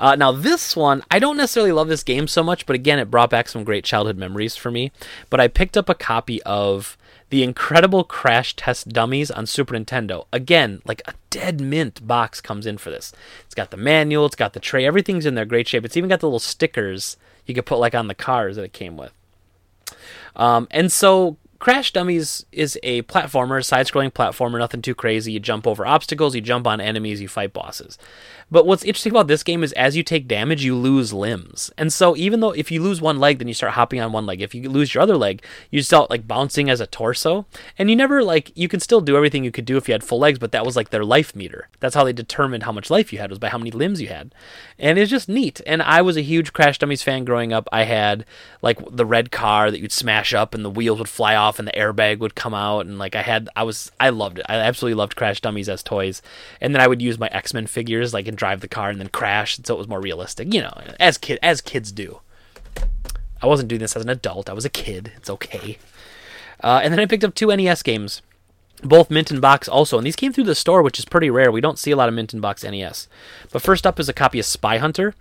Uh, now this one, I don't necessarily love this game so much, but again, it brought back some great childhood memories for me. But I picked up a copy of the Incredible Crash Test Dummies on Super Nintendo. Again, like a dead mint box comes in for this. It's got the manual, it's got the tray, everything's in there, great shape. It's even got the little stickers you could put like on the cars that it came with. Um, and so Crash Dummies is a platformer, side scrolling platformer, nothing too crazy. You jump over obstacles, you jump on enemies, you fight bosses. But what's interesting about this game is as you take damage, you lose limbs. And so even though if you lose one leg, then you start hopping on one leg. If you lose your other leg, you start like bouncing as a torso. And you never like you can still do everything you could do if you had full legs, but that was like their life meter. That's how they determined how much life you had was by how many limbs you had. And it's just neat. And I was a huge Crash Dummies fan growing up. I had like the red car that you'd smash up and the wheels would fly off and the airbag would come out and like I had I was I loved it. I absolutely loved Crash Dummies as toys. And then I would use my X-Men figures like and drive the car and then crash so it was more realistic, you know, as kid as kids do. I wasn't doing this as an adult. I was a kid. It's okay. Uh, and then I picked up two NES games, both mint in box also, and these came through the store, which is pretty rare. We don't see a lot of mint in box NES. But first up is a copy of Spy Hunter.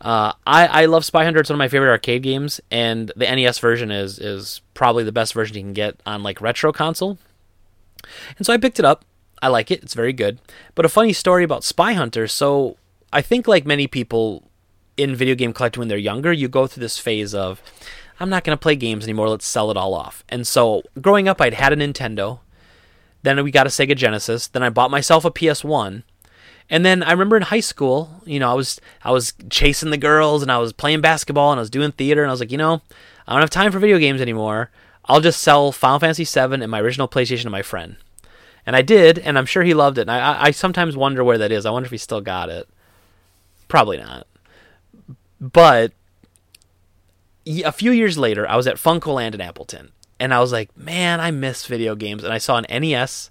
Uh, I, I love Spy Hunter. It's one of my favorite arcade games, and the NES version is is probably the best version you can get on like retro console. And so I picked it up. I like it. It's very good. But a funny story about Spy Hunter. So I think like many people in video game collecting when they're younger, you go through this phase of I'm not going to play games anymore. Let's sell it all off. And so growing up, I'd had a Nintendo. Then we got a Sega Genesis. Then I bought myself a PS1. And then I remember in high school, you know, I was I was chasing the girls and I was playing basketball and I was doing theater and I was like, you know, I don't have time for video games anymore. I'll just sell Final Fantasy VII and my original PlayStation to my friend. And I did, and I'm sure he loved it. And I, I sometimes wonder where that is. I wonder if he still got it. Probably not. But a few years later, I was at FuncoLand in Appleton, and I was like, man, I miss video games. And I saw an NES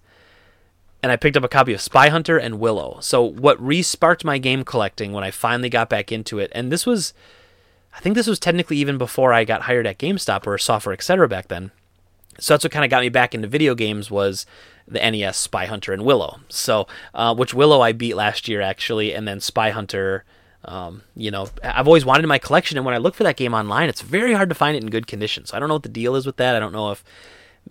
and I picked up a copy of Spy Hunter and Willow. So what re-sparked my game collecting when I finally got back into it, and this was, I think this was technically even before I got hired at GameStop or Software Etc. back then. So that's what kind of got me back into video games was the NES Spy Hunter and Willow. So uh, which Willow I beat last year actually, and then Spy Hunter. Um, you know, I've always wanted in my collection, and when I look for that game online, it's very hard to find it in good condition. So I don't know what the deal is with that. I don't know if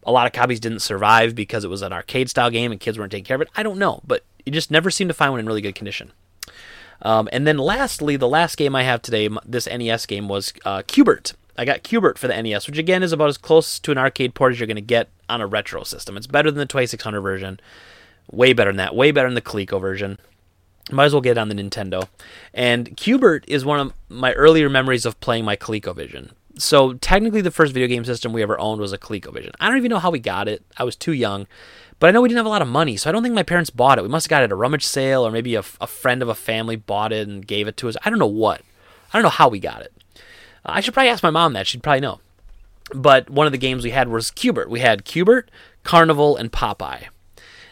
a lot of copies didn't survive because it was an arcade style game and kids weren't taking care of it. I don't know, but you just never seem to find one in really good condition. Um, and then lastly, the last game I have today, this NES game, was uh, Q*bert. I got Q*bert for the NES, which again is about as close to an arcade port as you're going to get on a retro system. It's better than the 2600 version, way better than that, way better than the Coleco version. Might as well get it on the Nintendo. And Q*bert is one of my earlier memories of playing my ColecoVision so technically the first video game system we ever owned was a ColecoVision. I don't even know how we got it. I was too young. But I know we didn't have a lot of money, so I don't think my parents bought it. We must have got it at a rummage sale, or maybe a, a friend of a family bought it and gave it to us. I don't know what. I don't know how we got it. I should probably ask my mom that. She'd probably know. But one of the games we had was Q*bert. We had Q*bert, Carnival, and Popeye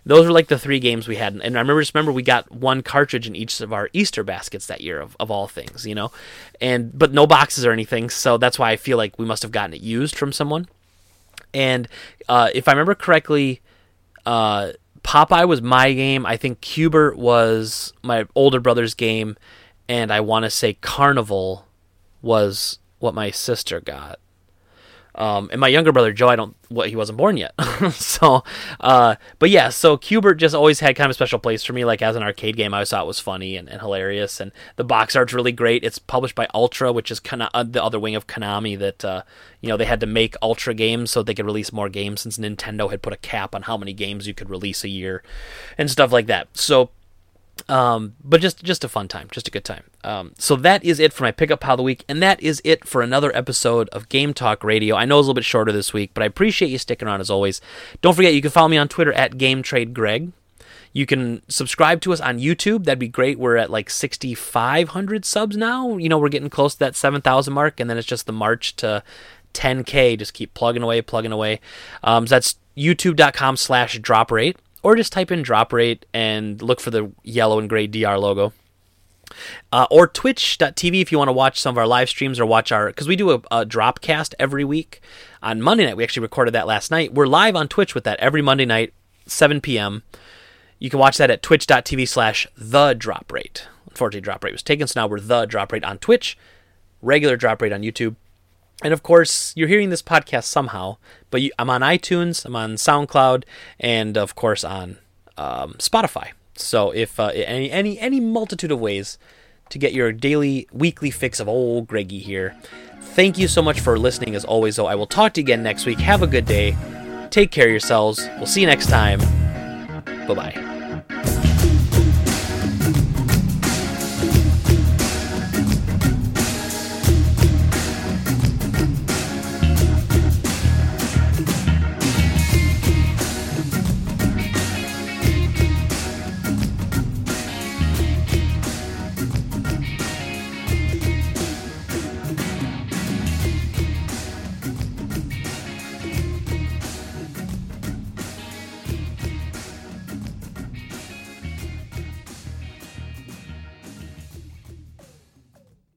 those were like the three games we had. And I remember just remember we got one cartridge in each of our Easter baskets that year of, of all things, you know, and but no boxes or anything. So that's why I feel like we must have gotten it used from someone. And uh, if I remember correctly, uh, Popeye was my game. I think Q*bert was my older brother's game, and I want to say Carnival was what my sister got. Um, and my younger brother Joe, I don't, well, he wasn't born yet. so, uh, but yeah, so Q*bert just always had kind of a special place for me. Like as an arcade game, I always thought it was funny and, and hilarious, and the box art's really great. It's published by Ultra, which is kind of uh, the other wing of Konami. That uh, you know they had to make Ultra games so they could release more games since Nintendo had put a cap on how many games you could release a year, and stuff like that. So um, but just just a fun time, just a good time. Um, so that is it for my pickup pile of the week, and that is it for another episode of Game Talk Radio. I know it's a little bit shorter this week, but I appreciate you sticking around as always. Don't forget you can follow me on Twitter at Game Trade Greg. You can subscribe to us on YouTube. That'd be great. We're at like 6,500 subs now. You know, we're getting close to that 7,000 mark, and then it's just the march to 10K. Just keep plugging away, plugging away. Um, so that's youtube.com slash drop rate or just type in drop rate and look for the yellow and gray DR logo. Uh, or twitch.tv if you want to watch some of our live streams or watch our because we do a, a drop cast every week. On monday night we actually recorded that last night. We're live on twitch with that every monday night 7 p.m you can watch that at twitch.tv slash the drop rate. Unfortunately drop rate was taken so now we're the drop rate on twitch. Regular drop rate on youtube and of course, you're hearing this podcast somehow, but you, I'm on iTunes, I'm on SoundCloud, and of course on um, Spotify. So if uh, any any any multitude of ways to get your daily, weekly fix of old Greggy here. Thank you so much for listening. As always, though, I will talk to you again next week. Have a good day. Take care of yourselves. We'll see you next time. Bye bye.